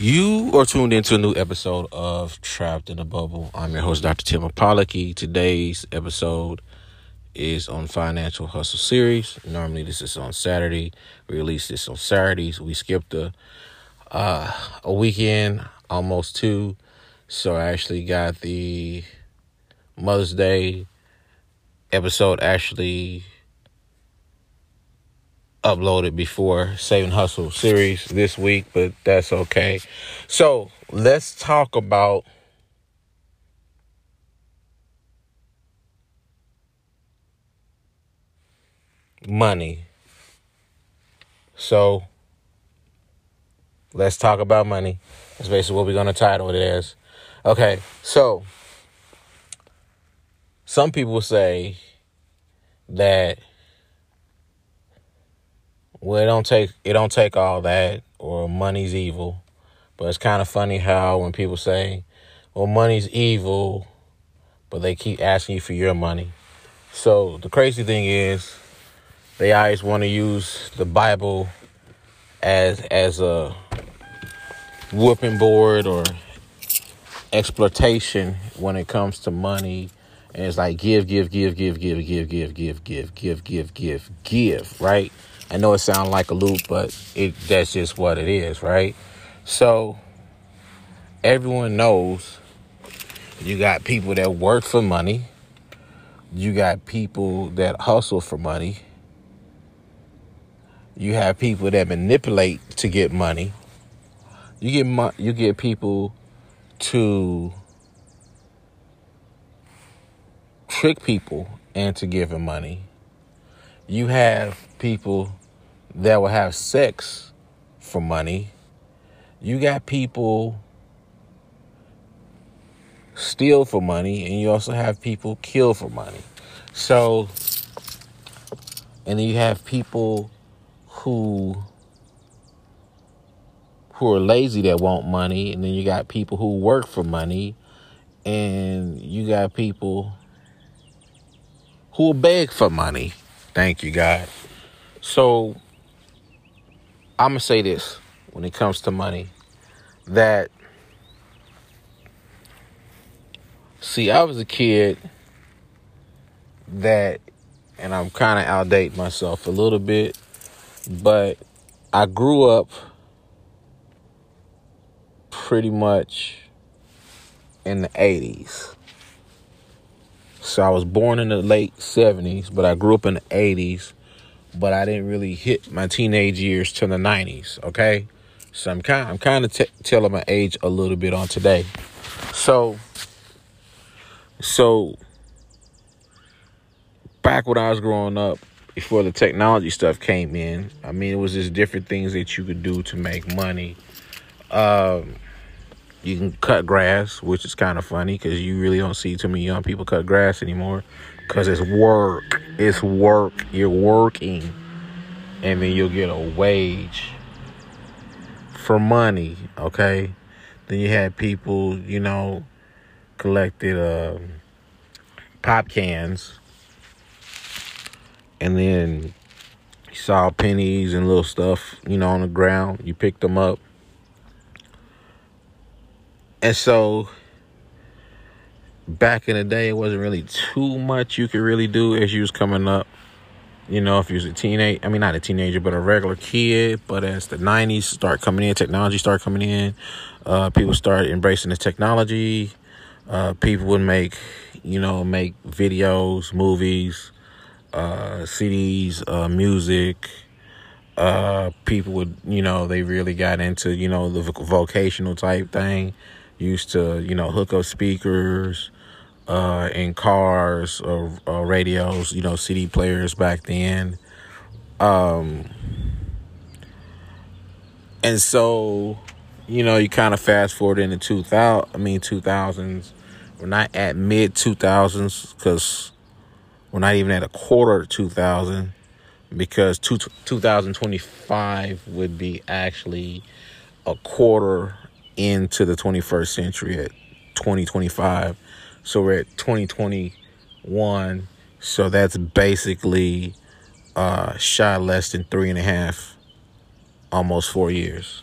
You are tuned into a new episode of Trapped in a Bubble. I'm your host, Dr. Tim Apollocky. Today's episode is on Financial Hustle Series. Normally, this is on Saturday. We release this on Saturdays. We skipped a uh, a weekend, almost two. So I actually got the Mother's Day episode actually uploaded before Saving Hustle series this week, but that's okay. So let's talk about money. So let's talk about money. That's basically what we're going to title it as. Okay, so some people say that well, it don't take it don't take all that, or money's evil. But it's kind of funny how when people say, "Well, money's evil," but they keep asking you for your money. So the crazy thing is, they always want to use the Bible as as a whooping board or exploitation when it comes to money. And it's like give, give, give, give, give, give, give, give, give, give, give, give, give, right? I know it sounds like a loop, but it that's just what it is, right? So everyone knows you got people that work for money. You got people that hustle for money. You have people that manipulate to get money. You get mo- you get people to trick people into giving money. You have people that will have sex for money. You got people steal for money, and you also have people kill for money. So, and then you have people who who are lazy that want money, and then you got people who work for money, and you got people who beg for money. Thank you, God. So I'm gonna say this when it comes to money that see I was a kid that and I'm kind of outdate myself a little bit but I grew up pretty much in the 80s so I was born in the late 70s but I grew up in the 80s but I didn't really hit my teenage years till the 90s, okay? So I'm kind I'm kind of t- telling my age a little bit on today. So so back when I was growing up before the technology stuff came in, I mean it was just different things that you could do to make money. Um you can cut grass, which is kind of funny because you really don't see too many young people cut grass anymore because it's work. It's work. You're working, and then you'll get a wage for money. Okay. Then you had people, you know, collected uh, pop cans, and then you saw pennies and little stuff, you know, on the ground. You picked them up and so back in the day, it wasn't really too much you could really do as you was coming up. You know, if you was a teenage, I mean, not a teenager, but a regular kid. But as the 90s start coming in, technology start coming in, uh, people start embracing the technology. Uh, people would make, you know, make videos, movies, uh, CDs, uh, music. Uh, people would, you know, they really got into, you know, the vocational type thing used to, you know, hook up speakers uh, in cars or, or, radios, you know, CD players back then. Um, and so, you know, you kind of fast forward into 2000, I mean, 2000s. We're not at mid 2000s because we're not even at a quarter of 2000 because two, 2025 would be actually a quarter into the 21st century at 2025. So we're at 2021. So that's basically uh, shy less than three and a half, almost four years.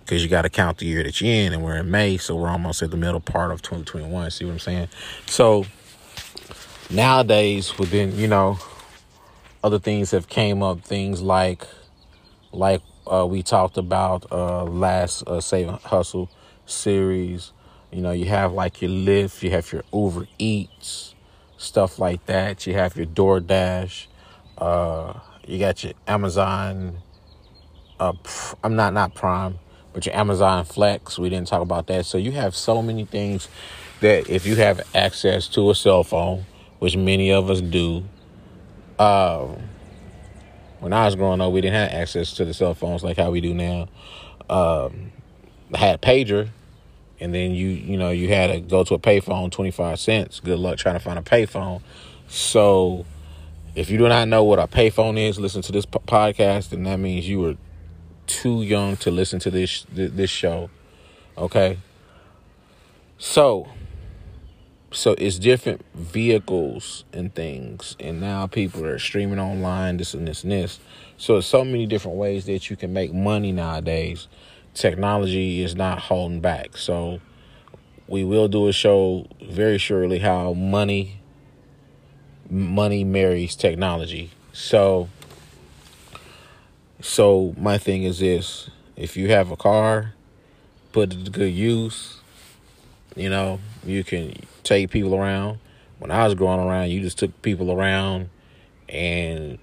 because you got to count the year that you're in, and we're in May, so we're almost at the middle part of 2021. See what I'm saying? So nowadays, within you know, other things have came up. Things like, like uh, we talked about uh, last uh, Hustle series. You know, you have like your Lyft, you have your Uber Eats, stuff like that. You have your DoorDash. Uh, you got your Amazon. Uh, I'm not not Prime, but your Amazon Flex. We didn't talk about that. So you have so many things that if you have access to a cell phone, which many of us do. Um, when I was growing up, we didn't have access to the cell phones like how we do now. Um, had pager, and then you you know you had to go to a payphone, twenty five cents. Good luck trying to find a payphone. So, if you do not know what a payphone is, listen to this podcast, and that means you were too young to listen to this this show. Okay. So, so it's different vehicles and things and now people are streaming online this and this and this so so many different ways that you can make money nowadays technology is not holding back so we will do a show very surely how money money marries technology so so my thing is this if you have a car put it to good use you know, you can take people around. When I was growing around, you just took people around, and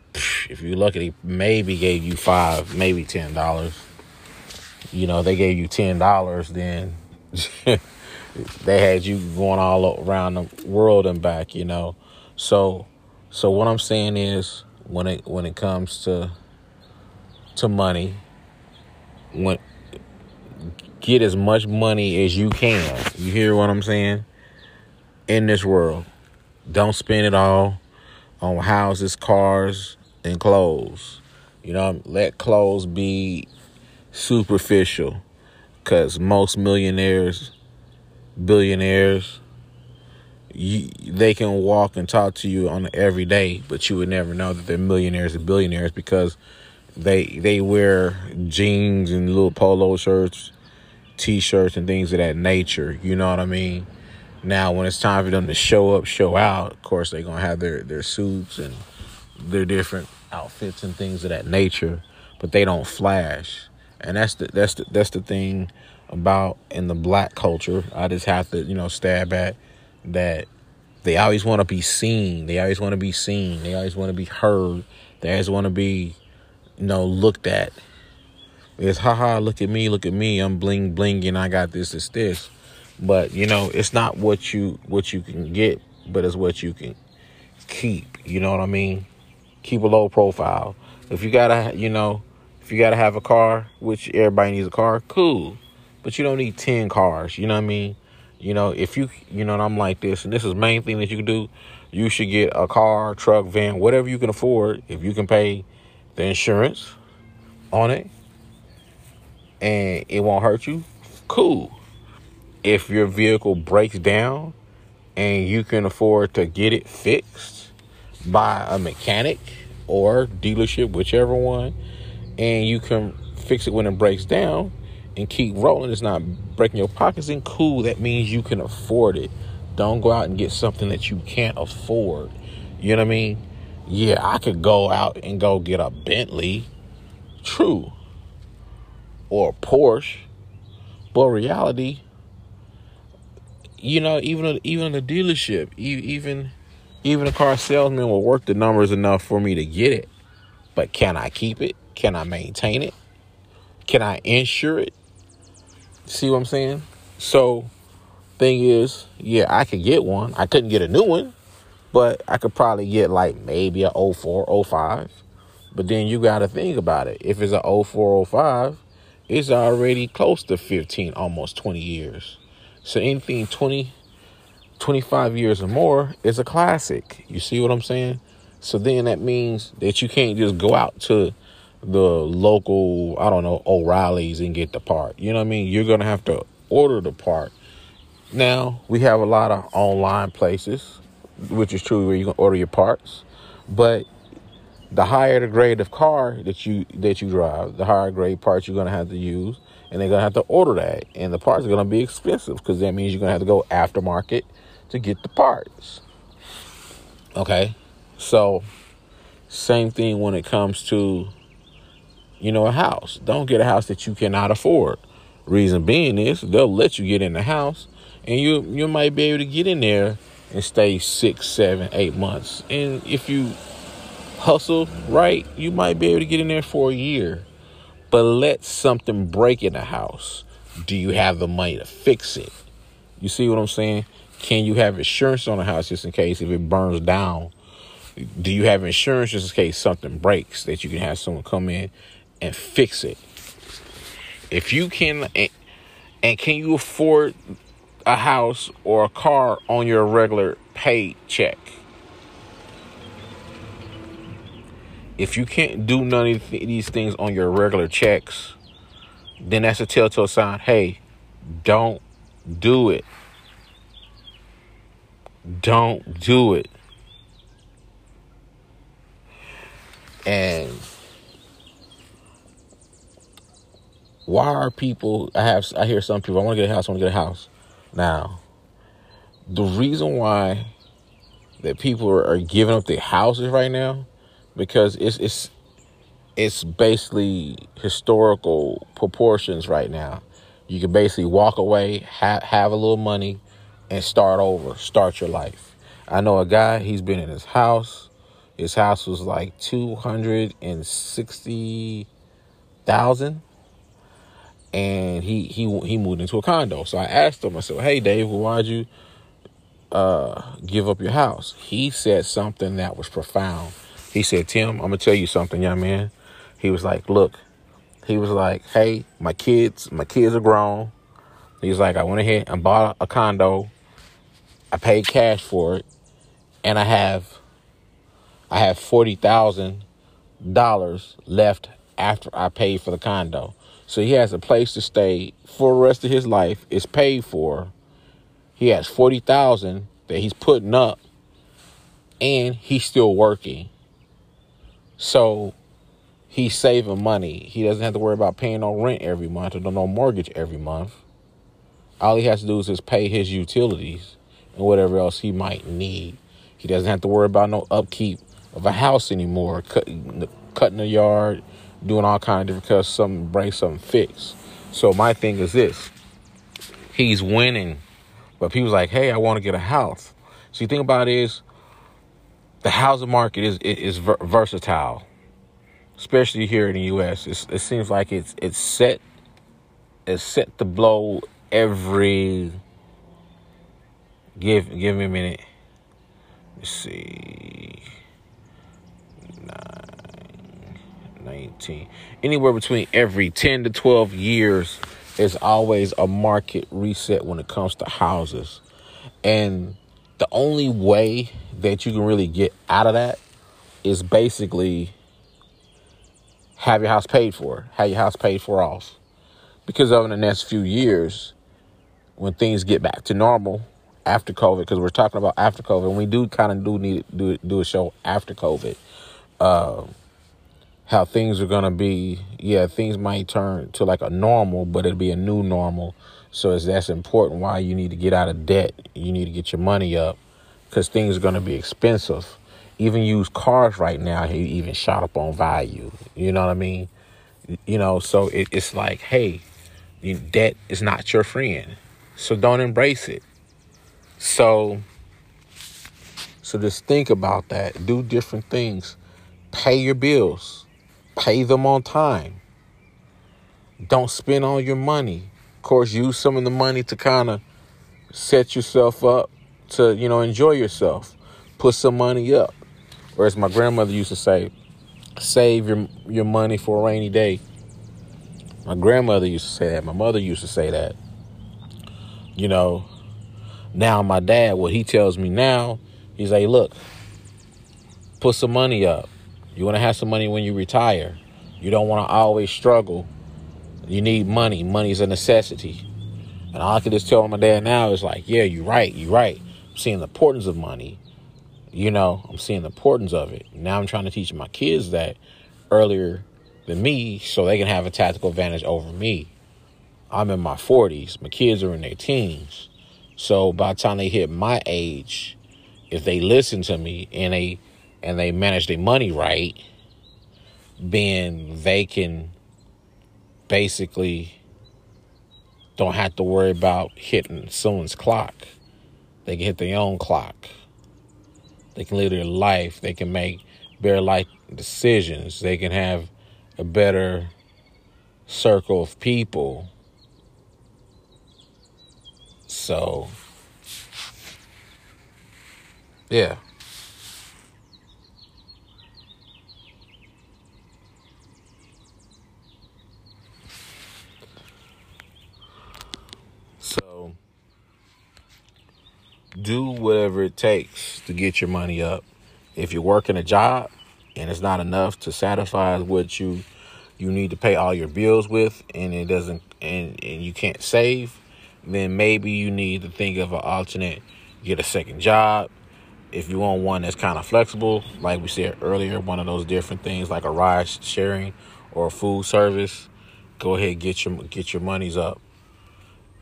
if you're lucky, they maybe gave you five, maybe ten dollars. You know, they gave you ten dollars, then they had you going all around the world and back. You know, so so what I'm saying is when it when it comes to to money, when get as much money as you can. You hear what I'm saying? In this world, don't spend it all on houses, cars, and clothes. You know, let clothes be superficial because most millionaires, billionaires, you, they can walk and talk to you on every day, but you would never know that they're millionaires and billionaires because they they wear jeans and little polo shirts t-shirts and things of that nature. You know what I mean? Now, when it's time for them to show up, show out, of course they're gonna have their their suits and their different outfits and things of that nature, but they don't flash. And that's the that's the that's the thing about in the black culture. I just have to you know stab at that. They always want to be seen. They always want to be seen. They always want to be heard. They always want to be, you know, looked at it's haha, look at me, look at me, I'm bling blinging. I got this, this, this. But you know, it's not what you what you can get, but it's what you can keep. You know what I mean? Keep a low profile. If you gotta, you know, if you gotta have a car, which everybody needs a car, cool. But you don't need ten cars. You know what I mean? You know, if you, you know, I'm like this, and this is main thing that you can do. You should get a car, truck, van, whatever you can afford. If you can pay the insurance on it, and it won't hurt you, cool. If your vehicle breaks down and you can afford to get it fixed by a mechanic or dealership, whichever one, and you can fix it when it breaks down and keep rolling, it's not breaking your pockets, and cool, that means you can afford it. Don't go out and get something that you can't afford. You know what I mean? Yeah, I could go out and go get a Bentley. True or a Porsche. But reality, you know, even even the dealership, even even a car salesman will work the numbers enough for me to get it. But can I keep it? Can I maintain it? Can I insure it? See what I'm saying? So, thing is, yeah, I could get one. I couldn't get a new one, but I could probably get like maybe a 04, 05. But then you got to think about it. If it's a 04, 05, it's already close to 15, almost 20 years. So anything 20, 25 years or more is a classic. You see what I'm saying? So then that means that you can't just go out to the local, I don't know, O'Reilly's and get the part. You know what I mean? You're going to have to order the part. Now, we have a lot of online places, which is true where you can order your parts. But the higher the grade of car that you that you drive, the higher grade parts you're gonna have to use, and they're gonna have to order that, and the parts are gonna be expensive because that means you're gonna have to go aftermarket to get the parts. Okay, so same thing when it comes to you know a house. Don't get a house that you cannot afford. Reason being is they'll let you get in the house, and you you might be able to get in there and stay six, seven, eight months, and if you hustle right, you might be able to get in there for a year. But let something break in the house. Do you have the money to fix it? You see what I'm saying? Can you have insurance on the house just in case if it burns down? Do you have insurance just in case something breaks that you can have someone come in and fix it? If you can, and can you afford a house or a car on your regular paycheck? if you can't do none of these things on your regular checks, then that's a telltale sign. Hey, don't do it. Don't do it. And why are people? I have. I hear some people. I want to get a house. I want to get a house. Now, the reason why that people are, giving up their houses right now because it's it's it's basically historical proportions right now. You can basically walk away, have have a little money, and start over, start your life. I know a guy. He's been in his house. His house was like two hundred and sixty thousand, and he he he moved into a condo. So I asked him. I said, "Hey, Dave, why'd you uh, give up your house?" He said something that was profound he said, Tim, I'm gonna tell you something, young man. He was like, look, he was like, hey, my kids, my kids are grown. He's like, I went ahead and bought a condo. I paid cash for it, and I have, I have forty thousand dollars left after I paid for the condo. So he has a place to stay for the rest of his life. It's paid for. He has forty thousand that he's putting up, and he's still working. So he's saving money. He doesn't have to worry about paying no rent every month or no mortgage every month. All he has to do is just pay his utilities and whatever else he might need. He doesn't have to worry about no upkeep of a house anymore, cutting, cutting the yard, doing all kind of different because something breaks, something fix. So my thing is this: he's winning, but people's like, "Hey, I want to get a house." So you think about it is the housing market is is versatile, especially here in the U.S. It's, it seems like it's it's set it's set to blow every. Give give me a minute. Let's see. Nine, 19. Anywhere between every 10 to 12 years, is always a market reset when it comes to houses. And the only way that you can really get out of that is basically have your house paid for, have your house paid for off. Because over the next few years, when things get back to normal after COVID, because we're talking about after COVID, and we do kind of do need to do, do a show after COVID, uh, how things are to be. Yeah, things might turn to like a normal, but it'll be a new normal. So it's that's important why you need to get out of debt. You need to get your money up because things are to be expensive. Even used cars right now, he even shot up on value. You know what I mean? You know, so it, it's like, hey, debt is not your friend, so don't embrace it. So, so just think about that. Do different things. Pay your bills. Pay them on time. Don't spend all your money. Of course, use some of the money to kind of set yourself up to, you know, enjoy yourself. Put some money up. Or as my grandmother used to say, save your your money for a rainy day. My grandmother used to say that. My mother used to say that. You know, now my dad, what he tells me now, he's like, look, put some money up. You want to have some money when you retire. You don't want to always struggle. You need money. Money's a necessity. And all I can just tell my dad now is like, yeah, you're right, you're right seeing the importance of money. you know, I'm seeing the importance of it. Now I'm trying to teach my kids that earlier than me so they can have a tactical advantage over me. I'm in my 40s, my kids are in their teens. So by the time they hit my age, if they listen to me and they and they manage their money right, then they can basically don't have to worry about hitting someone's clock. They can hit their own clock. They can live their life. They can make better life decisions. They can have a better circle of people. So, yeah. So, do whatever it takes to get your money up. If you're working a job and it's not enough to satisfy what you you need to pay all your bills with and it doesn't and, and you can't save, then maybe you need to think of an alternate, get a second job. If you want one that's kind of flexible, like we said earlier, one of those different things like a ride sharing or a food service, go ahead get your get your monies up.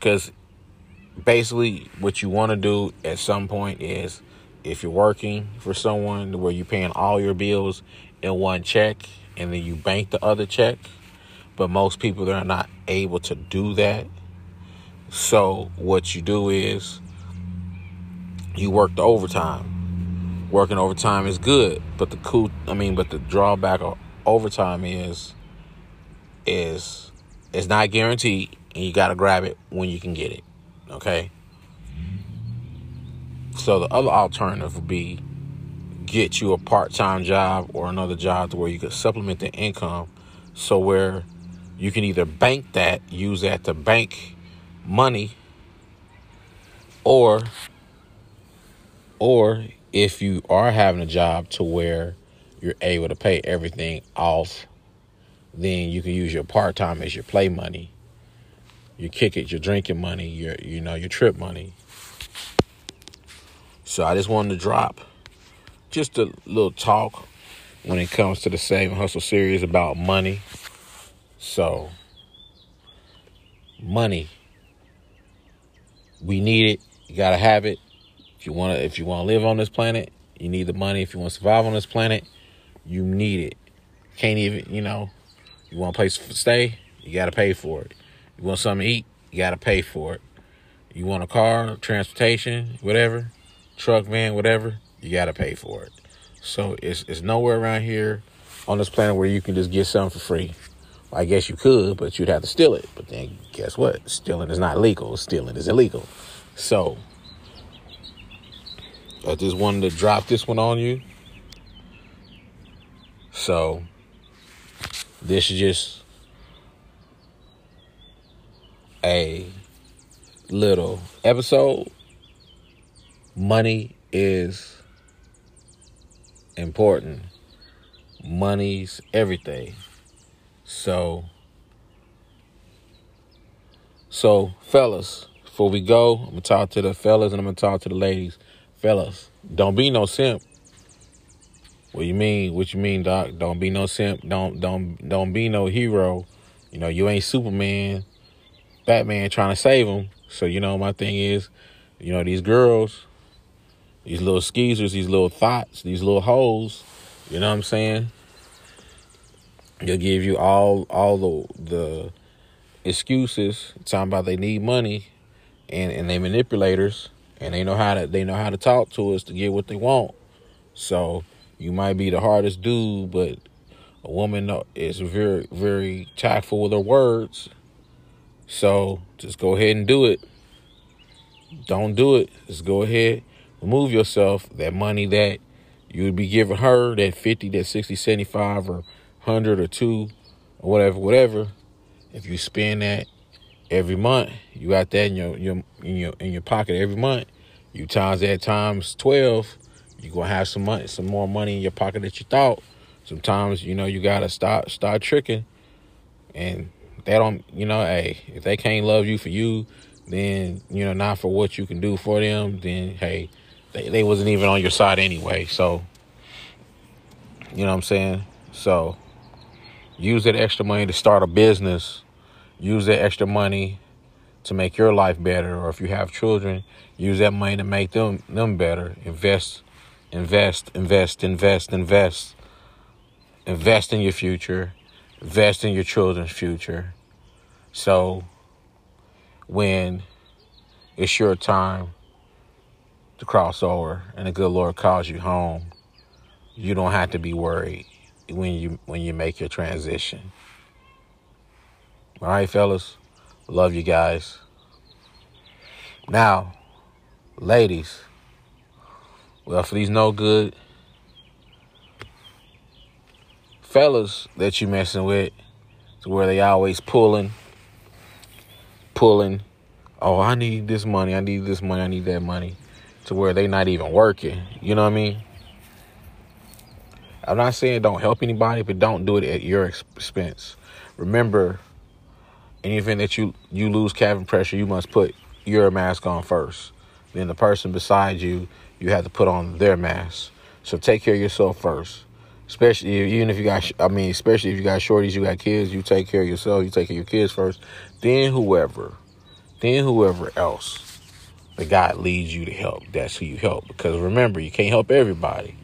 Cuz basically what you want to do at some point is if you're working for someone where you're paying all your bills in one check and then you bank the other check but most people are not able to do that. So what you do is you work the overtime. Working overtime is good but the cool i mean but the drawback of overtime is is it's not guaranteed and you got to grab it when you can get it Okay. So the other alternative would be get you a part-time job or another job to where you could supplement the income so where you can either bank that, use that to bank money or or if you are having a job to where you're able to pay everything off, then you can use your part-time as your play money your kick it, your drinking money, your you know, your trip money. So I just wanted to drop just a little talk when it comes to the Save and Hustle series about money. So money. We need it. You gotta have it. If you wanna if you wanna live on this planet, you need the money. If you want to survive on this planet, you need it. Can't even, you know, you want a place to stay, you gotta pay for it. You want something to eat, you got to pay for it. You want a car, transportation, whatever, truck, van, whatever, you got to pay for it. So it's it's nowhere around here on this planet where you can just get something for free. Well, I guess you could, but you'd have to steal it. But then guess what? Stealing is not legal. Stealing is illegal. So I just wanted to drop this one on you. So this is just a little episode. Money is important. Money's everything. So, so fellas, before we go, I'm gonna talk to the fellas and I'm gonna talk to the ladies. Fellas, don't be no simp. What you mean? What you mean, Doc? Don't be no simp. Don't don't don't be no hero. You know, you ain't Superman. Batman trying to save him. So, you know, my thing is, you know, these girls, these little skeezers, these little thoughts, these little holes, you know what I'm saying? They'll give you all all the the excuses, talking about they need money and, and they manipulators and they know how to they know how to talk to us to get what they want. So you might be the hardest dude, but a woman is very, very tactful with her words so just go ahead and do it. Don't do it. Just go ahead, remove yourself. That money that you would be giving her, that 50, that 60, 75, or 100 or two, or whatever, whatever. If you spend that every month, you got that in your, your in your in your pocket every month. You times that times 12, you're gonna have some money, some more money in your pocket that you thought. Sometimes, you know, you gotta start start tricking and they don't, you know, hey, if they can't love you for you, then, you know, not for what you can do for them, then, hey, they, they wasn't even on your side anyway. So, you know what I'm saying? So, use that extra money to start a business. Use that extra money to make your life better. Or if you have children, use that money to make them them better. Invest, invest, invest, invest, invest. Invest in your future. Invest in your children's future. So when it's your time to cross over and the good Lord calls you home, you don't have to be worried when you when you make your transition. All right, fellas. Love you guys. Now, ladies, well, for these no good fellas that you messing with, to where they always pulling, pulling. Oh, I need this money. I need this money. I need that money. To where they not even working. You know what I mean? I'm not saying don't help anybody, but don't do it at your expense. Remember, in the event that you you lose cabin pressure, you must put your mask on first. Then the person beside you, you have to put on their mask. So take care of yourself first. Especially even if you got, I mean, especially if you got shorties, you got kids, you take care of yourself. You take care of your kids first. Then whoever, then whoever else, the God leads you to help. That's who you help. Because remember, you can't help everybody.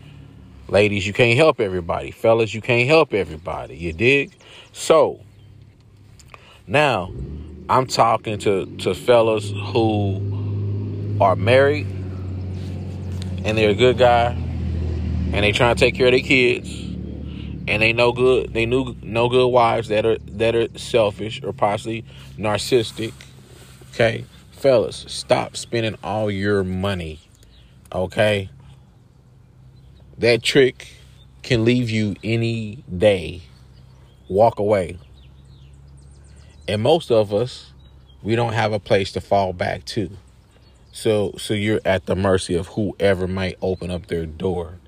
Ladies, you can't help everybody. Fellas, you can't help everybody. You dig? So now I'm talking to, to fellas who are married and they're a good guy and they trying to take care of their kids and they know good they knew no good wives that are that are selfish or possibly narcissistic. Okay? Fellas, stop spending all your money. Okay? That trick can leave you any day. Walk away. And most of us, we don't have a place to fall back to. So so you're at the mercy of whoever might open up their door.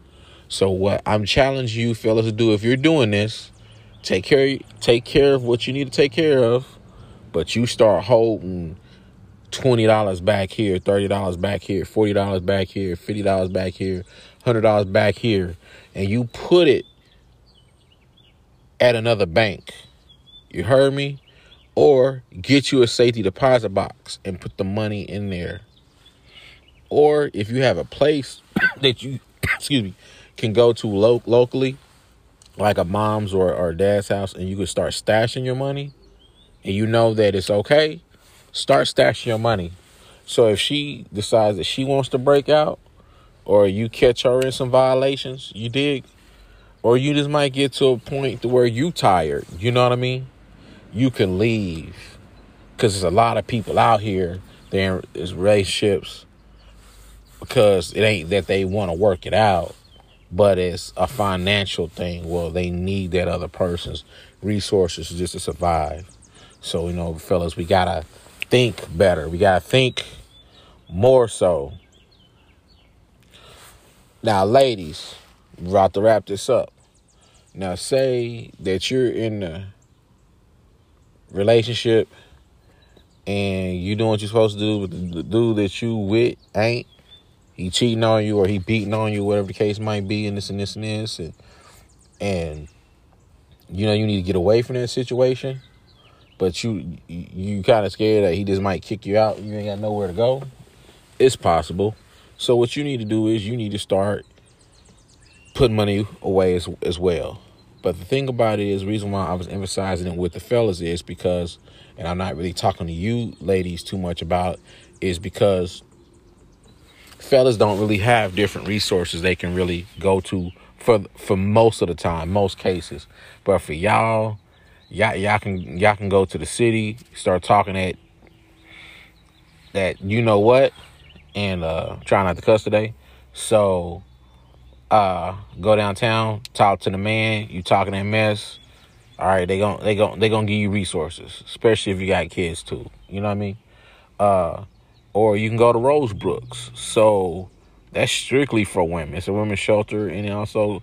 So what I'm challenging you fellas to do if you're doing this, take care take care of what you need to take care of, but you start holding twenty dollars back here, thirty dollars back here, forty dollars back here, fifty dollars back here, hundred dollars back here, and you put it at another bank. You heard me? Or get you a safety deposit box and put the money in there. Or if you have a place that you excuse me can go to lo- locally, like a mom's or, or dad's house, and you can start stashing your money, and you know that it's okay, start stashing your money. So if she decides that she wants to break out, or you catch her in some violations, you dig, or you just might get to a point to where you tired. You know what I mean? You can leave because there's a lot of people out here. There is relationships because it ain't that they want to work it out, but it's a financial thing. Well, they need that other person's resources just to survive. So, you know, fellas, we got to think better. We got to think more so. Now, ladies, we're about to wrap this up. Now, say that you're in a relationship and you doing what you're supposed to do, but the dude that you with ain't he cheating on you or he beating on you, whatever the case might be, and this and this and this, and and you know you need to get away from that situation, but you you kind of scared that he just might kick you out. You ain't got nowhere to go. It's possible. So what you need to do is you need to start putting money away as as well. But the thing about it is, the reason why I was emphasizing it with the fellas is because, and I'm not really talking to you ladies too much about, is because fellas don't really have different resources they can really go to for for most of the time, most cases. But for y'all, y'all y'all can y'all can go to the city, start talking at that you know what, and uh try not to cuss today. So uh go downtown, talk to the man, you talking that mess. All right, they gon' they gon' they gonna give you resources, especially if you got kids too. You know what I mean? Uh or you can go to Rose Brooks. So that's strictly for women. It's a women's shelter and also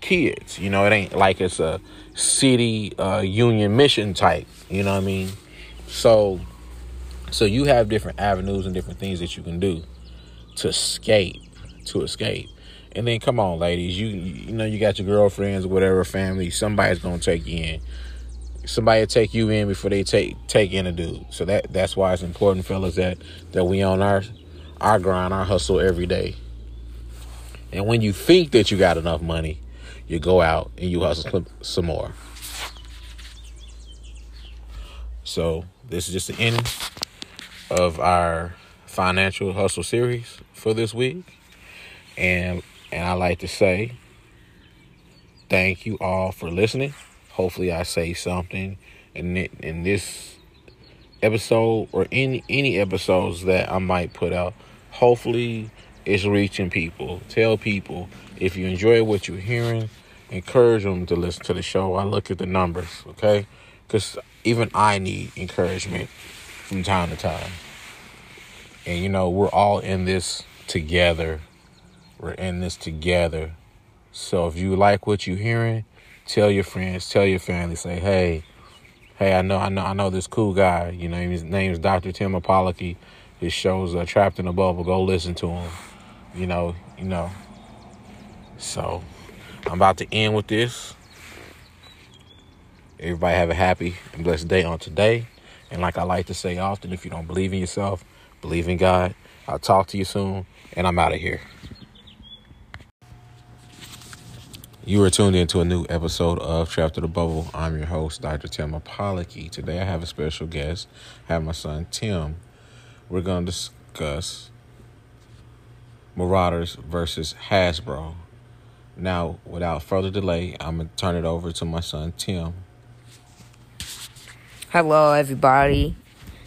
kids. You know, it ain't like it's a city uh, union mission type. You know what I mean? So, so you have different avenues and different things that you can do to escape to escape. And then come on, ladies, you you know you got your girlfriends, whatever, family. Somebody's gonna take you in. Somebody take you in before they take take in a dude. So that that's why it's important, fellas, that that we on our our grind, our hustle every day. And when you think that you got enough money, you go out and you hustle some more. So this is just the end of our financial hustle series for this week. And and I like to say thank you all for listening. Hopefully I say something in in this episode or any any episodes that I might put out. Hopefully it's reaching people. Tell people if you enjoy what you're hearing, encourage them to listen to the show. I look at the numbers, okay? Cuz even I need encouragement from time to time. And you know, we're all in this together. We're in this together. So if you like what you're hearing, tell your friends, tell your family, say, hey, hey, I know, I know, I know this cool guy. You know, his name's Dr. Tim Apollocky. His shows are Trapped in a Bubble. Go listen to him. You know, you know. So I'm about to end with this. Everybody have a happy and blessed day on today. And like I like to say often, if you don't believe in yourself, believe in God. I'll talk to you soon, and I'm out of here. You are tuned into a new episode of Trapped in the Bubble. I'm your host, Dr. Tim Apollocky. Today I have a special guest. I have my son Tim. We're going to discuss Marauders versus Hasbro. Now, without further delay, I'm going to turn it over to my son Tim. Hello, everybody.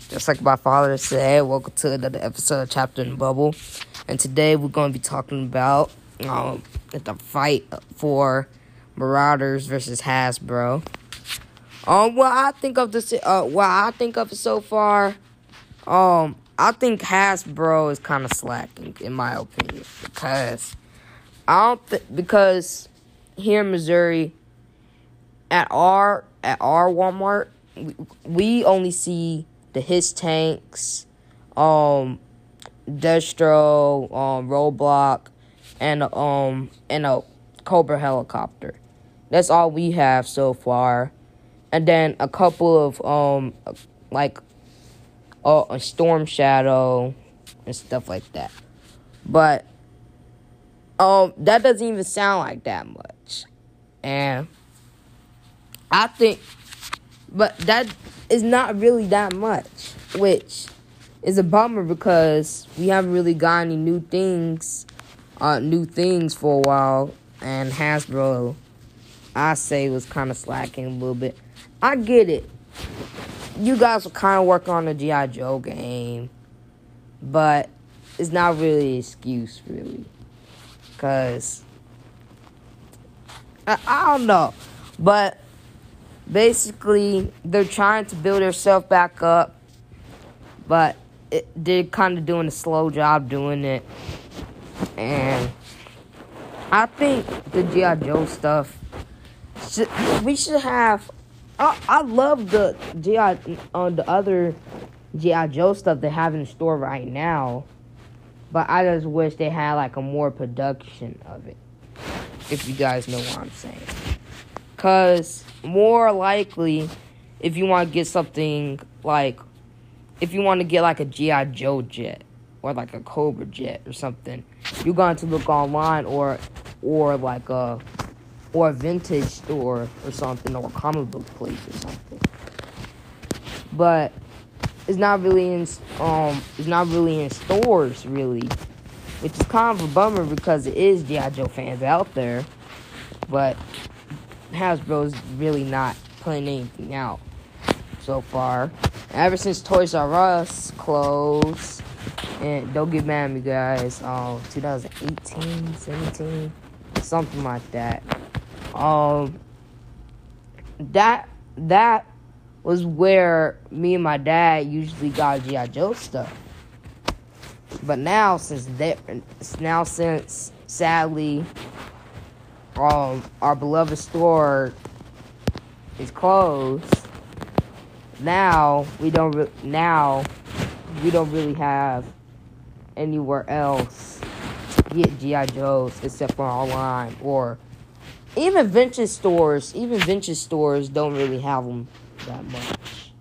Just like my father said, welcome to another episode of Trapped in the Bubble. And today we're going to be talking about um, at the fight for Marauders versus Hasbro. Um, what I think of this, uh, what I think of so far, um, I think Hasbro is kind of slacking in my opinion because I don't th- because here in Missouri, at our at our Walmart, we, we only see the HISS tanks, um, Destro, um, Roadblock, and um and a Cobra helicopter. That's all we have so far, and then a couple of um like a Storm Shadow and stuff like that. But um that doesn't even sound like that much, and I think, but that is not really that much, which is a bummer because we haven't really got any new things uh, new things for a while, and Hasbro, I say, was kind of slacking a little bit. I get it. You guys were kind of working on the G.I. Joe game, but it's not really an excuse, really. Because, I, I don't know. But basically, they're trying to build themselves back up, but it, they're kind of doing a slow job doing it. And I think the G.I. Joe stuff, should, we should have. I, I love the G.I. on uh, the other G.I. Joe stuff they have in store right now. But I just wish they had like a more production of it. If you guys know what I'm saying. Cause more likely, if you want to get something like, if you want to get like a G.I. Joe jet, or like a Cobra Jet or something, you're going to look online or or like a or a vintage store or something or a comic book place or something. But it's not really in um it's not really in stores really, which is kind of a bummer because it is GI Joe fans out there, but Hasbro's really not putting anything out so far. Ever since Toys R Us closed, and don't get mad at me, guys. Um, 2018, 17, something like that. Um, that that was where me and my dad usually got GI Joe stuff. But now, since that, now since sadly, um, our beloved store is closed. Now we don't. Re- now we don't really have anywhere else to get GI Joes except for online or even vintage stores. Even vintage stores don't really have them that much.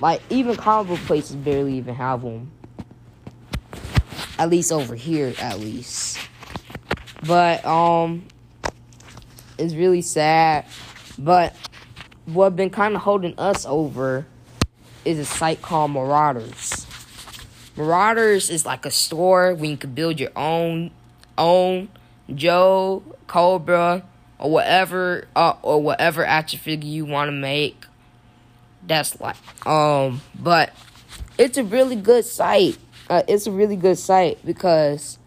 Like even comic book places barely even have them. At least over here, at least. But um, it's really sad. But what been kind of holding us over is a site called Marauders. Marauders is like a store where you can build your own own Joe, Cobra, or whatever uh, or whatever action figure you want to make. That's like um, but it's a really good site. Uh, it's a really good site because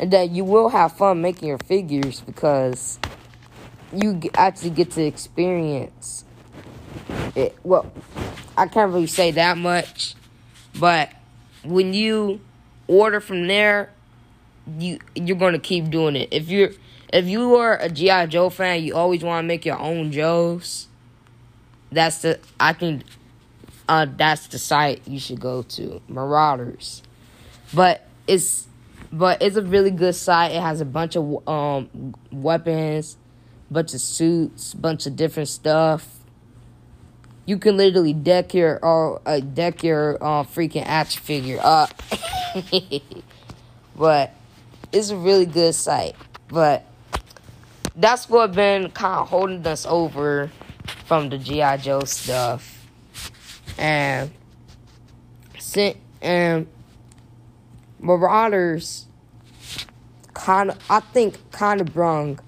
and that you will have fun making your figures because you actually get to experience it. Well, I can't really say that much, but when you order from there, you you're gonna keep doing it. If you're if you are a GI Joe fan, you always want to make your own Joes. That's the I think uh, that's the site you should go to, Marauders. But it's but it's a really good site. It has a bunch of um weapons, bunch of suits, bunch of different stuff. You can literally deck your or uh, deck your uh, freaking action figure up. but it's a really good site. But that's what been kind of holding us over from the GI Joe stuff, and and Marauders kind of I think kind of brung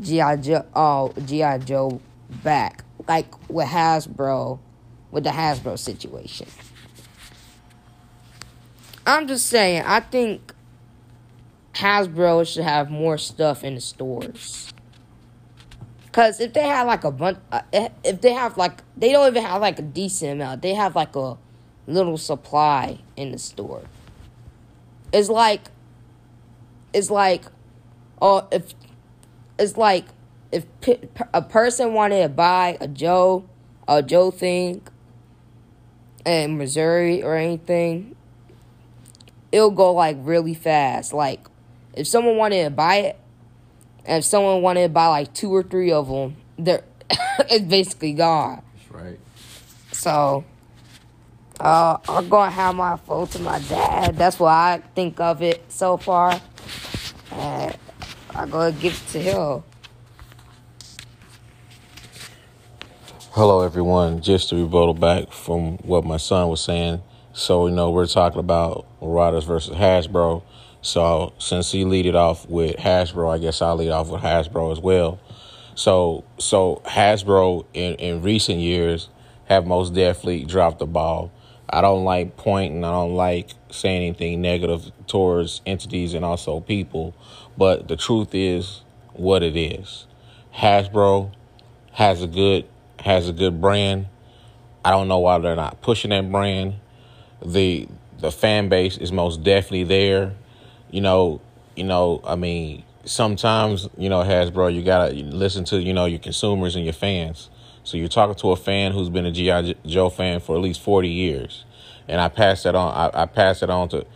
GI Joe oh GI Joe back like with Hasbro with the Hasbro situation. I'm just saying I think Hasbro should have more stuff in the stores. Cause if they have like a bunch, uh, if they have like, they don't even have like a decent amount. They have like a little supply in the store. It's like, it's like, oh, if it's like if a person wanted to buy a Joe, a Joe thing, in Missouri or anything, it'll go like really fast. Like if someone wanted to buy it, and if someone wanted to buy like two or three of them, they're it's basically gone. That's right. So, uh, I'm gonna have my phone to my dad. That's what I think of it so far, and I'm gonna give it to him. Hello, everyone. Just to rebuttal back from what my son was saying. So, you know, we're talking about Marauders versus Hasbro. So since he lead it off with Hasbro, I guess I'll lead off with Hasbro as well. So so Hasbro in, in recent years have most definitely dropped the ball. I don't like pointing, I don't like saying anything negative towards entities and also people, but the truth is what it is. Hasbro has a good has a good brand. I don't know why they're not pushing that brand. The the fan base is most definitely there you know, you know, I mean, sometimes, you know, Hasbro, you gotta listen to, you know, your consumers and your fans. So you're talking to a fan who's been a GI Joe fan for at least 40 years, and I pass that on. I, I pass it on to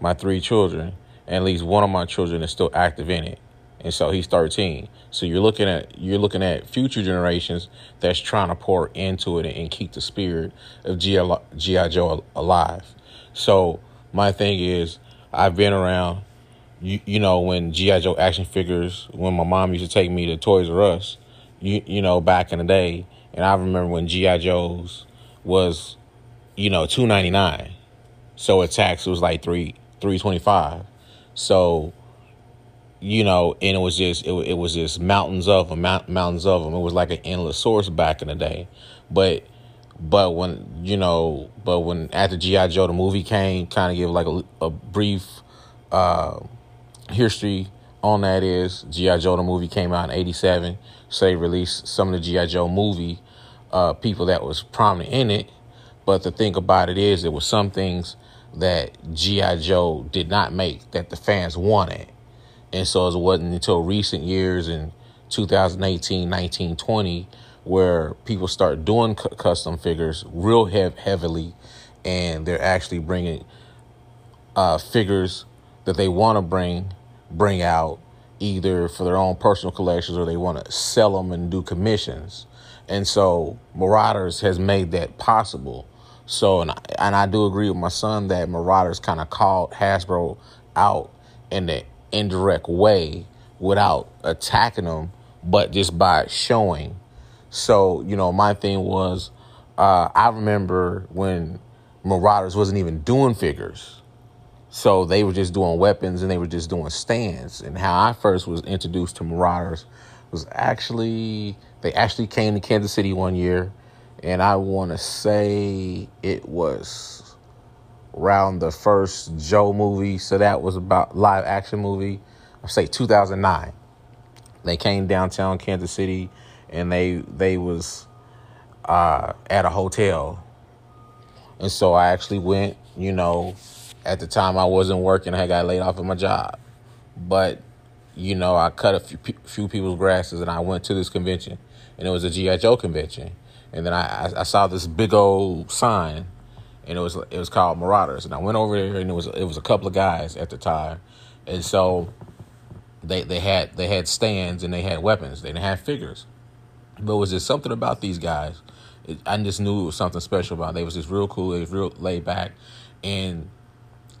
my three children, and at least one of my children is still active in it, and so he's 13. So you're looking at you're looking at future generations that's trying to pour into it and keep the spirit of GI, Joe alive. So my thing is, I've been around you you know when GI Joe action figures when my mom used to take me to Toys R Us, you you know back in the day, and I remember when GI Joes was, you know two ninety nine, so a tax was like three three twenty five, so. You know, and it was just it, it was just mountains of them, mount, mountains of them. It was like an endless source back in the day, but but when you know, but when after GI Joe the movie came, kind of give like a, a brief uh, history on that is G.I. Joe the movie came out in 87. So they released some of the G.I. Joe movie uh, people that was prominent in it. But the thing about it is, there was some things that G.I. Joe did not make that the fans wanted. And so it wasn't until recent years in 2018, 19, 20, where people start doing cu- custom figures real hev- heavily. And they're actually bringing uh, figures that they want to bring bring out either for their own personal collections or they want to sell them and do commissions. And so Marauders has made that possible. So, and I, and I do agree with my son that Marauders kind of called Hasbro out in an indirect way without attacking them, but just by showing. So, you know, my thing was, uh, I remember when Marauders wasn't even doing figures. So they were just doing weapons and they were just doing stands. And how I first was introduced to Marauders was actually, they actually came to Kansas City one year. And I want to say it was around the first Joe movie. So that was about live action movie. I say 2009. They came downtown Kansas City and they, they was, uh, at a hotel. And so I actually went, you know, at the time I wasn't working. I got laid off of my job, but you know I cut a few, few people's grasses and I went to this convention, and it was a GI Joe convention. And then I, I saw this big old sign, and it was it was called Marauders. And I went over there, and it was it was a couple of guys at the time, and so they they had they had stands and they had weapons. They didn't have figures, but was there something about these guys? It, I just knew it was something special about. Them. They was just real cool. They was real laid back, and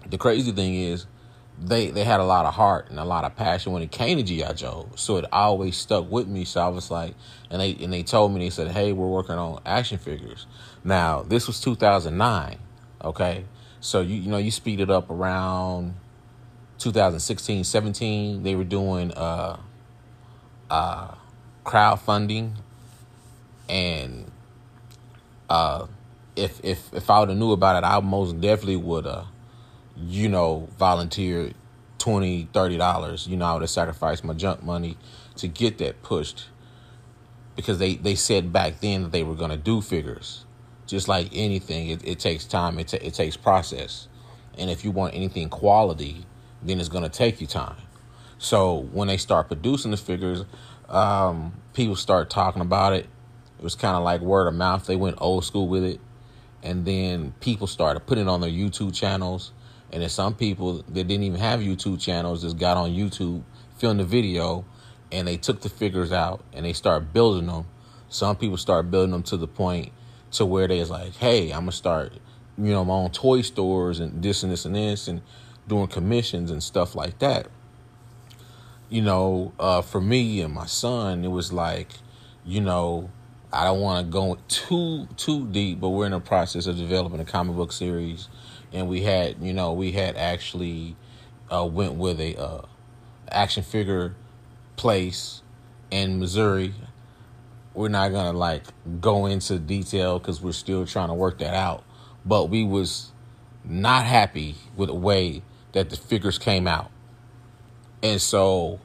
the crazy thing is they they had a lot of heart and a lot of passion when it came to GI Joe. So it always stuck with me. So I was like, and they and they told me they said, "Hey, we're working on action figures." Now this was 2009, okay. So you you know you speed it up around 2016, 17. They were doing uh uh crowdfunding, and uh if if if I would have knew about it, I most definitely would uh you know, volunteered 20 $30. You know, I would have sacrificed my junk money to get that pushed because they, they said back then that they were going to do figures. Just like anything, it, it takes time, it, t- it takes process. And if you want anything quality, then it's going to take you time. So when they start producing the figures, um, people start talking about it. It was kind of like word of mouth. They went old school with it. And then people started putting it on their YouTube channels and then some people that didn't even have YouTube channels just got on YouTube, filmed the video, and they took the figures out and they start building them. Some people start building them to the point to where they was like, hey, I'm gonna start, you know, my own toy stores and this and this and this and doing commissions and stuff like that. You know, uh, for me and my son, it was like, you know, I don't want to go too too deep, but we're in the process of developing a comic book series and we had you know we had actually uh, went with a uh, action figure place in Missouri. We're not gonna like go into detail because we're still trying to work that out. But we was not happy with the way that the figures came out, and so,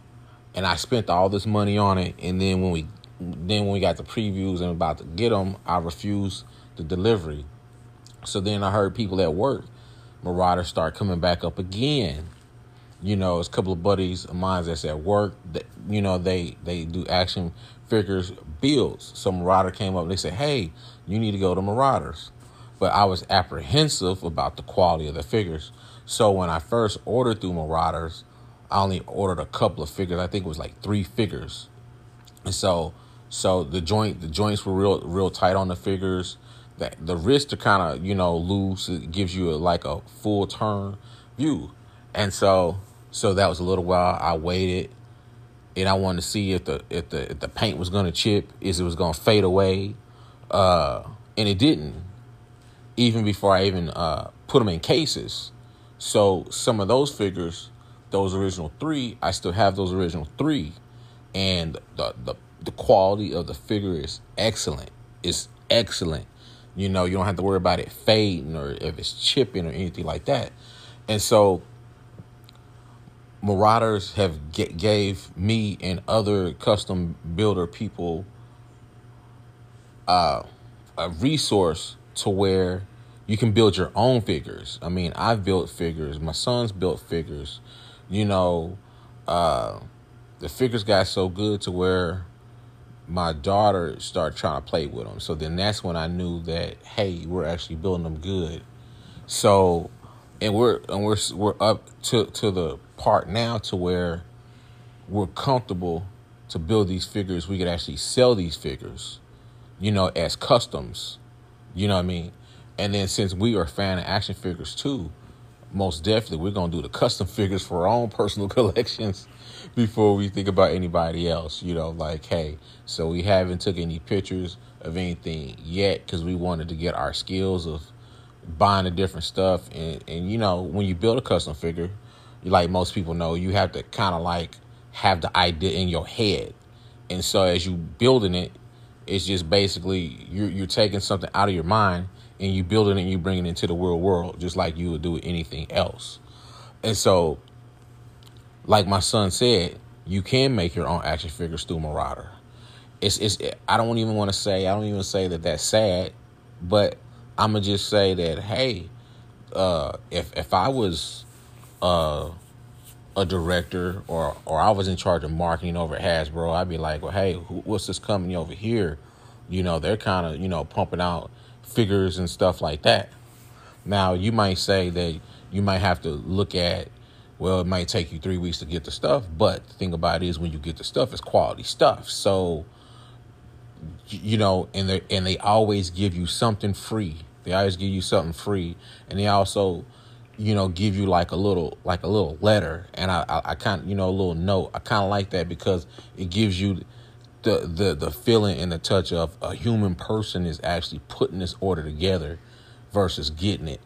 and I spent all this money on it, and then when we then when we got the previews and about to get them, I refused the delivery. So then I heard people at work Marauders start coming back up again. You know, it's a couple of buddies of mine that's at work. That, you know, they they do action figures builds. So Marauder came up and they said, "Hey, you need to go to Marauders." But I was apprehensive about the quality of the figures. So when I first ordered through Marauders, I only ordered a couple of figures. I think it was like three figures. And so so the joint the joints were real real tight on the figures the, the wrists are kind of you know loose. It gives you a, like a full turn view, and so so that was a little while. I waited, and I wanted to see if the if the if the paint was gonna chip, is it was gonna fade away, uh, and it didn't. Even before I even uh, put them in cases, so some of those figures, those original three, I still have those original three, and the the the quality of the figure is excellent. It's excellent. You know, you don't have to worry about it fading or if it's chipping or anything like that. And so Marauders have gave me and other custom builder people uh, a resource to where you can build your own figures. I mean, I've built figures. My son's built figures. You know, uh, the figures got so good to where my daughter started trying to play with them. So then that's when I knew that hey, we're actually building them good. So, and we're and we're we're up to to the part now to where we're comfortable to build these figures. We could actually sell these figures, you know, as customs. You know what I mean? And then since we are fan of action figures too, most definitely we're gonna do the custom figures for our own personal collections before we think about anybody else. You know, like hey, so we haven't took any pictures of anything yet because we wanted to get our skills of buying the different stuff and and you know when you build a custom figure, like most people know, you have to kind of like have the idea in your head, and so as you building it, it's just basically you're you're taking something out of your mind and you building it and you bringing it into the real world just like you would do anything else. And so, like my son said, you can make your own action figures through Marauder. It's it's I don't even want to say I don't even say that that's sad, but I'm gonna just say that hey, uh, if if I was uh, a director or or I was in charge of marketing over at Hasbro, I'd be like, well, hey, who, what's this company over here? You know, they're kind of you know pumping out figures and stuff like that. Now you might say that you might have to look at well, it might take you three weeks to get the stuff, but the thing about it is when you get the stuff, it's quality stuff. So you know, and they and they always give you something free. They always give you something free, and they also, you know, give you like a little like a little letter, and I I, I kind you know a little note. I kind of like that because it gives you the the the feeling and the touch of a human person is actually putting this order together versus getting it.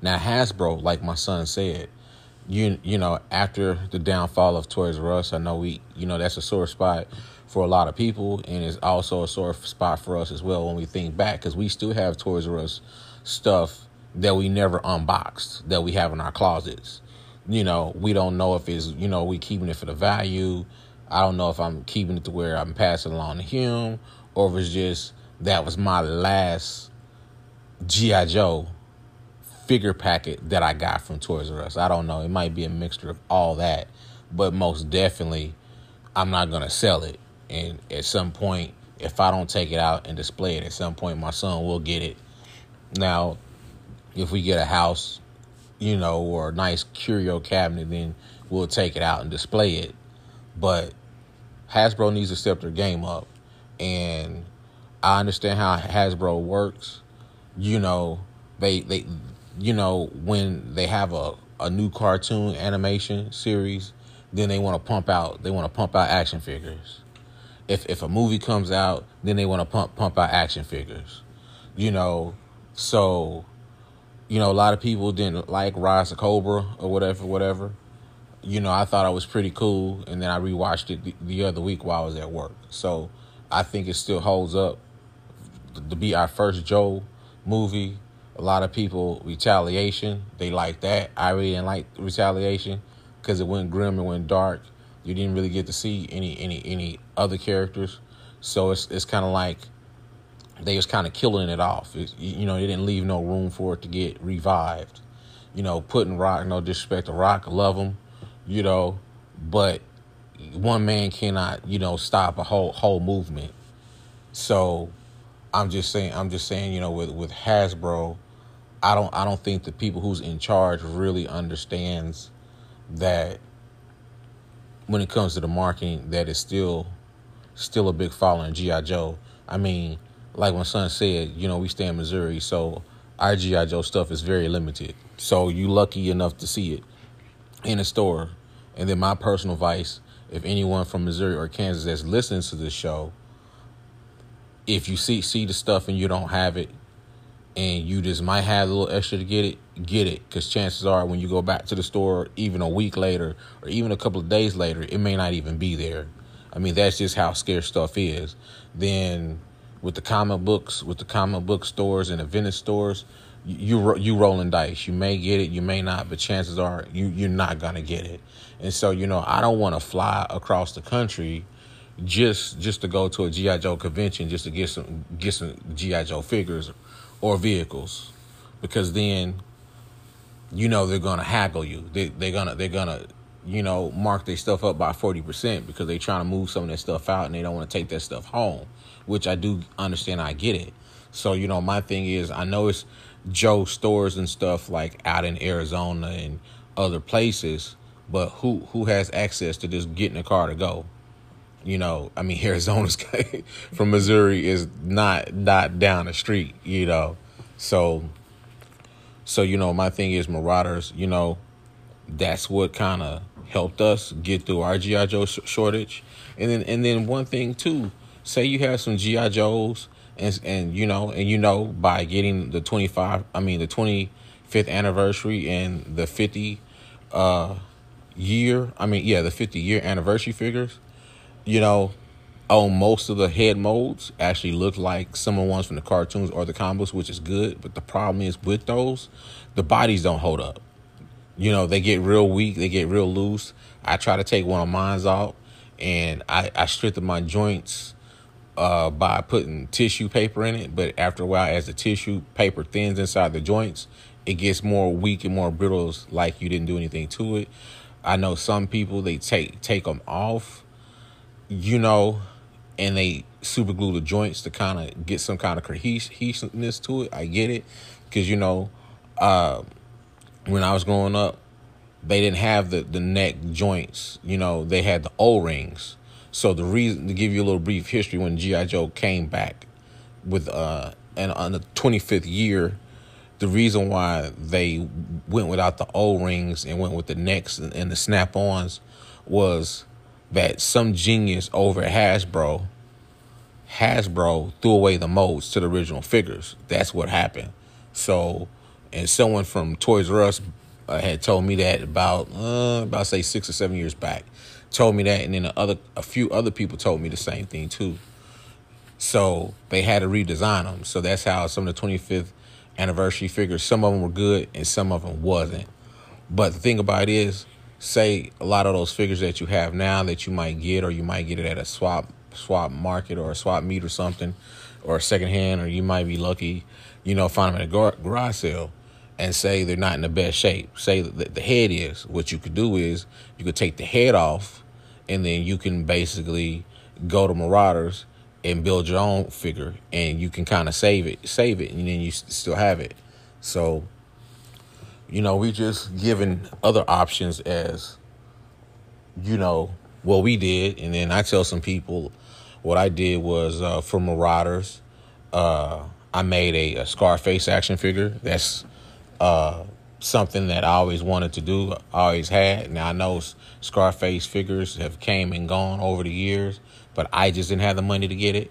Now Hasbro, like my son said, you you know after the downfall of Toys R Us, I know we you know that's a sore spot for a lot of people, and it's also a sore spot for us as well when we think back because we still have Toys R Us stuff that we never unboxed that we have in our closets. You know, we don't know if it's you know we keeping it for the value. I don't know if I'm keeping it to where I'm passing along to him, or if it's just that was my last GI Joe figure packet that I got from Toys R Us. I don't know. It might be a mixture of all that, but most definitely, I'm not gonna sell it and at some point if i don't take it out and display it at some point my son will get it now if we get a house you know or a nice curio cabinet then we'll take it out and display it but hasbro needs to step their game up and i understand how hasbro works you know they they you know when they have a, a new cartoon animation series then they want to pump out they want to pump out action figures if if a movie comes out, then they want to pump pump out action figures. You know, so you know, a lot of people didn't like Rise of Cobra or whatever, whatever. You know, I thought I was pretty cool, and then I rewatched it the, the other week while I was at work. So I think it still holds up to be our first Joe movie. A lot of people retaliation, they like that. I really didn't like retaliation because it went grim and went dark you didn't really get to see any any any other characters, so it's it's kind of like they was kind of killing it off. You know, they didn't leave no room for it to get revived. You know, putting Rock, no disrespect to Rock, love him, you know, but one man cannot, you know, stop a whole whole movement. So I'm just saying, I'm just saying, you know, with with Hasbro, I don't I don't think the people who's in charge really understands that when it comes to the marketing that is still still a big following GI Joe. I mean, like my son said, you know, we stay in Missouri, so our GI Joe stuff is very limited. So you lucky enough to see it in a store. And then my personal advice, if anyone from Missouri or Kansas that's listening to this show, if you see see the stuff and you don't have it, and you just might have a little extra to get it, get it. Because chances are, when you go back to the store, even a week later or even a couple of days later, it may not even be there. I mean, that's just how scarce stuff is. Then with the comic books, with the comic book stores and the vintage stores, you you rolling dice. You may get it, you may not, but chances are you you're not gonna get it. And so you know, I don't want to fly across the country just just to go to a GI Joe convention just to get some get some GI Joe figures or vehicles because then you know they're gonna haggle you. They they're gonna they're gonna you know mark their stuff up by forty percent because they're trying to move some of that stuff out and they don't want to take that stuff home. Which I do understand. I get it. So you know my thing is I know it's Joe stores and stuff like out in Arizona and other places, but who who has access to just getting a car to go? You know, I mean, Arizona's guy from Missouri is not not down the street. You know, so so you know, my thing is Marauders. You know, that's what kind of helped us get through our GI Joe sh- shortage. And then and then one thing too, say you have some GI Joes and and you know and you know by getting the 25 I mean the 25th anniversary and the 50 uh year, I mean yeah, the 50 year anniversary figures, you know, on most of the head molds actually look like some of the ones from the cartoons or the combos, which is good. But the problem is with those, the bodies don't hold up. You know, they get real weak, they get real loose. I try to take one of mine's out and I, I strengthen my joints uh, by putting tissue paper in it. But after a while, as the tissue paper thins inside the joints, it gets more weak and more brittle, like you didn't do anything to it. I know some people they take take them off, you know, and they super glue the joints to kind of get some kind of cohesiveness to it. I get it, because you know, uh, when I was growing up, they didn't have the the neck joints. You know, they had the O rings. So the reason to give you a little brief history, when GI Joe came back with uh and on the 25th year, the reason why they went without the O rings and went with the necks and, the snap ons was that some genius over at Hasbro Hasbro threw away the molds to the original figures. That's what happened. So, and someone from Toys R Us uh, had told me that about uh, about say six or seven years back. Told me that, and then a other a few other people told me the same thing too. So they had to redesign them. So that's how some of the 25th anniversary figures. Some of them were good, and some of them wasn't. But the thing about it is, say a lot of those figures that you have now that you might get, or you might get it at a swap swap market or a swap meet or something, or secondhand, or you might be lucky, you know, find them at a garage sale and say they're not in the best shape. Say that the head is. What you could do is you could take the head off, and then you can basically go to Marauders and build your own figure, and you can kind of save it, save it, and then you still have it. So, you know, we just given other options as, you know, what we did, and then I tell some people what I did was uh, for Marauders, uh, I made a, a Scarface action figure. That's uh, something that I always wanted to do, always had. Now I know Scarface figures have came and gone over the years, but I just didn't have the money to get it.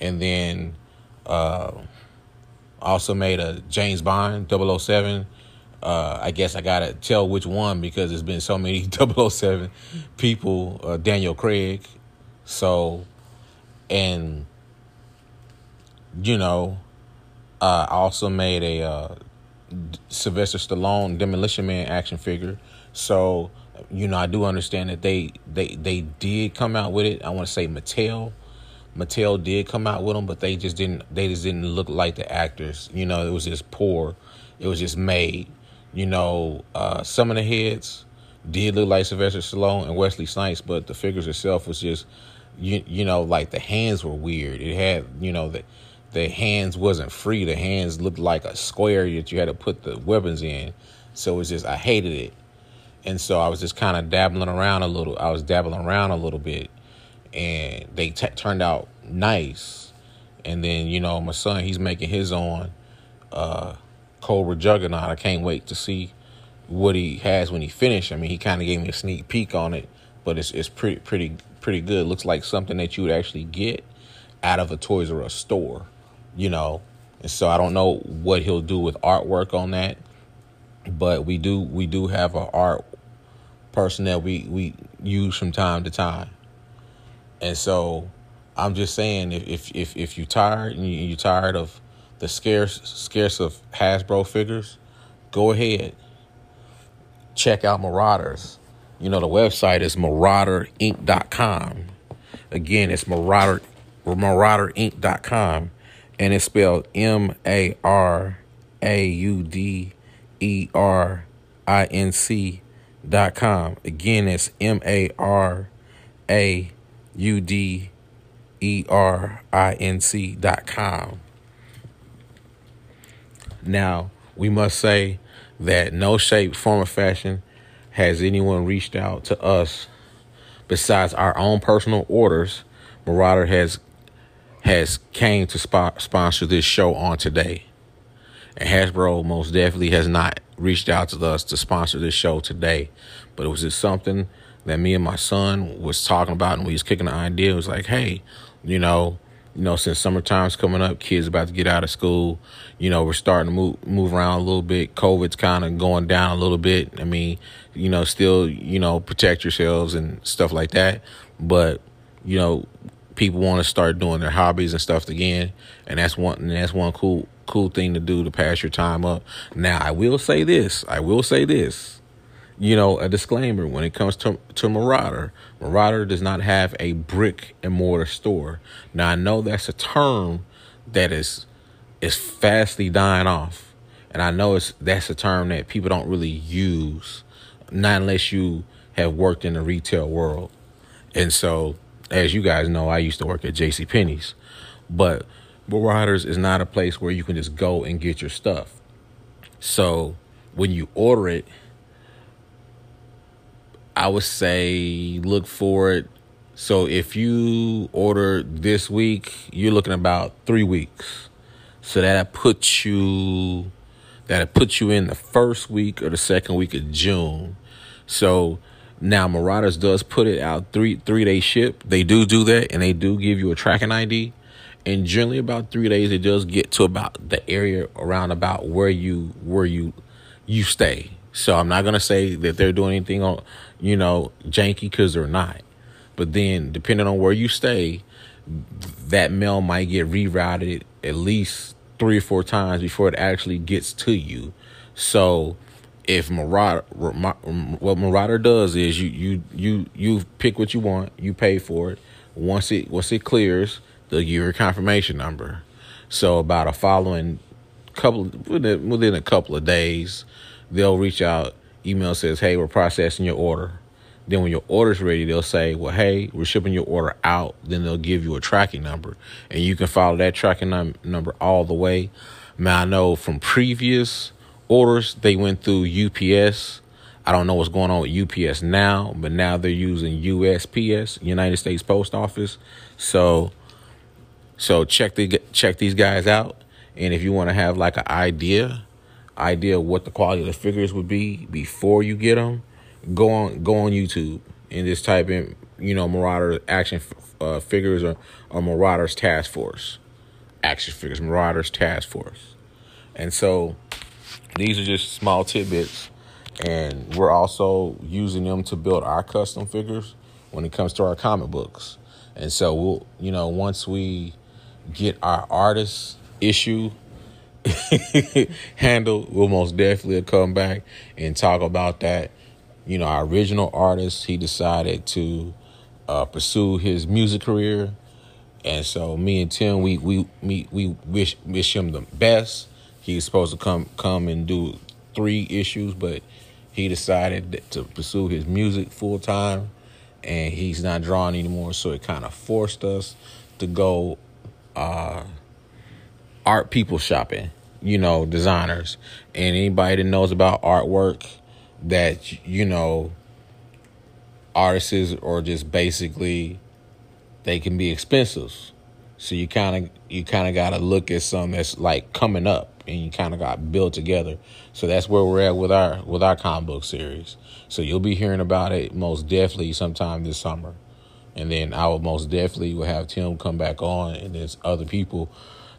And then uh, also made a James Bond 007. Uh, I guess I gotta tell which one because there's been so many 007 people. Uh, Daniel Craig, so and you know, uh, I also made a uh, Sylvester Stallone Demolition Man action figure. So, you know, I do understand that they they they did come out with it. I want to say Mattel. Mattel did come out with them, but they just didn't they just didn't look like the actors. You know, it was just poor. It was just made. You know, uh, some of the heads did look like Sylvester Stallone and Wesley Snipes, but the figures itself was just you you know like the hands were weird. It had you know the the hands wasn't free. The hands looked like a square that you had to put the weapons in. So it was just I hated it, and so I was just kind of dabbling around a little. I was dabbling around a little bit, and they t- turned out nice. And then you know my son, he's making his own uh, Cobra Juggernaut. I can't wait to see what he has when he finished. I mean, he kind of gave me a sneak peek on it, but it's it's pretty pretty pretty good. Looks like something that you would actually get out of a Toys R Us store you know. And so I don't know what he'll do with artwork on that, but we do we do have an art person that we we use from time to time. And so I'm just saying if if if, if you're tired and you're tired of the scarce scarce of Hasbro figures, go ahead. Check out Marauders. You know the website is marauderinc.com. Again, it's marauder marauderinc.com and it's spelled M A R A U D E R I N C dot com. Again, it's M A R A U D E R I N C dot com. Now, we must say that no shape, form, or fashion has anyone reached out to us besides our own personal orders? Marauder has has came to sp- sponsor this show on today. And Hasbro most definitely has not reached out to us to sponsor this show today. But it was just something that me and my son was talking about and we was kicking the idea. It was like, hey, you know, you know, since summertime's coming up, kids about to get out of school, you know, we're starting to move move around a little bit. COVID's kind of going down a little bit. I mean, you know, still, you know, protect yourselves and stuff like that. But, you know, people want to start doing their hobbies and stuff again, and that's one and that's one cool cool thing to do to pass your time up. Now, I will say this. I will say this. You know, a disclaimer when it comes to to Marauder. Marauder does not have a brick and mortar store. Now, I know that's a term that is is fastly dying off, and I know it's that's a term that people don't really use, not unless you have worked in the retail world. And so, as you guys know, I used to work at J.C. Penney's, but Marauders is not a place where you can just go and get your stuff. So when you order it, I would say look for it. So if you order this week, you're looking about three weeks. So that puts you that puts you in the first week or the second week of June. So now Marauders does put it out three three day ship. They do do that, and they do give you a tracking ID. And generally, about three days, it does get to about the area around about where you where you you stay. So I'm not gonna say that they're doing anything on you know janky because they're not. But then, depending on where you stay, that mail might get rerouted at least three or four times before it actually gets to you. So if Marauder, what Marauder does is you you you you pick what you want, you pay for it. Once it once it clears, they'll give you a confirmation number. So about a following couple within, within a couple of days, they'll reach out. Email says, "Hey, we're processing your order." Then when your order's ready, they'll say, "Well, hey, we're shipping your order out." Then they'll give you a tracking number, and you can follow that tracking num- number all the way. Now I know from previous orders they went through UPS. I don't know what's going on with UPS now, but now they're using USPS, United States Post Office. So, so check the check these guys out, and if you want to have like an idea, idea of what the quality of the figures would be before you get them, go on go on YouTube and just type in you know Marauder action uh, figures or, or Marauders Task Force, action figures Marauders Task Force, and so these are just small tidbits, and we're also using them to build our custom figures when it comes to our comic books. And so we'll, you know, once we get our artist issue handled, we'll most definitely come back and talk about that. You know, our original artist, he decided to uh, pursue his music career, and so me and Tim, we we we, we wish wish him the best he was supposed to come come and do three issues, but he decided to pursue his music full time, and he's not drawing anymore. So it kind of forced us to go uh, art people shopping. You know, designers and anybody that knows about artwork that you know artists or just basically they can be expensive. So you kind of you kind of got to look at something that's like coming up and you kind of got built together. So that's where we're at with our with our comic book series. So you'll be hearing about it most definitely sometime this summer, and then I will most definitely will have Tim come back on, and there's other people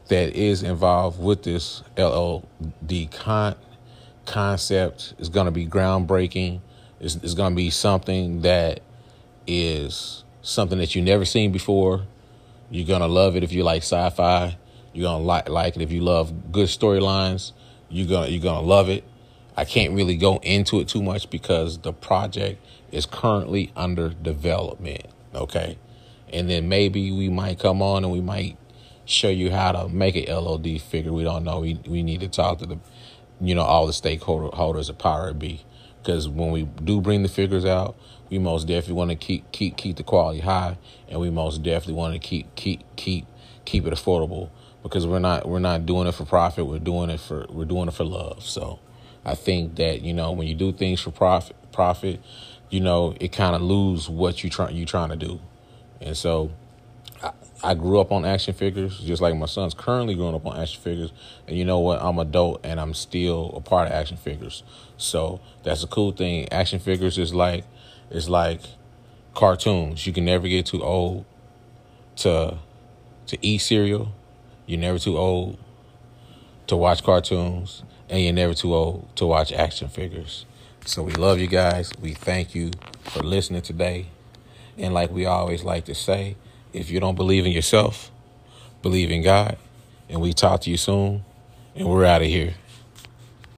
that is involved with this LOD con- concept. is going to be groundbreaking. It's, it's going to be something that is something that you've never seen before. You're going to love it if you like sci-fi you're gonna like like it if you love good storylines. You're gonna you're gonna love it. I can't really go into it too much because the project is currently under development. Okay, and then maybe we might come on and we might show you how to make an LOD figure. We don't know. We we need to talk to the you know all the stakeholders of Power B because when we do bring the figures out, we most definitely want to keep keep keep the quality high, and we most definitely want to keep keep keep keep it affordable because we're not we're not doing it for profit. We're doing it for we're doing it for love. So I think that you know when you do things for profit, profit, you know it kind of lose what you try you trying to do, and so. I, I grew up on action figures, just like my son's currently growing up on action figures. And you know what? I'm adult and I'm still a part of action figures. So that's a cool thing. Action figures is like is like cartoons. You can never get too old to to eat cereal. You're never too old to watch cartoons, and you're never too old to watch action figures. So we love you guys. We thank you for listening today. And like we always like to say, if you don't believe in yourself, believe in God. And we talk to you soon. And we're out of here.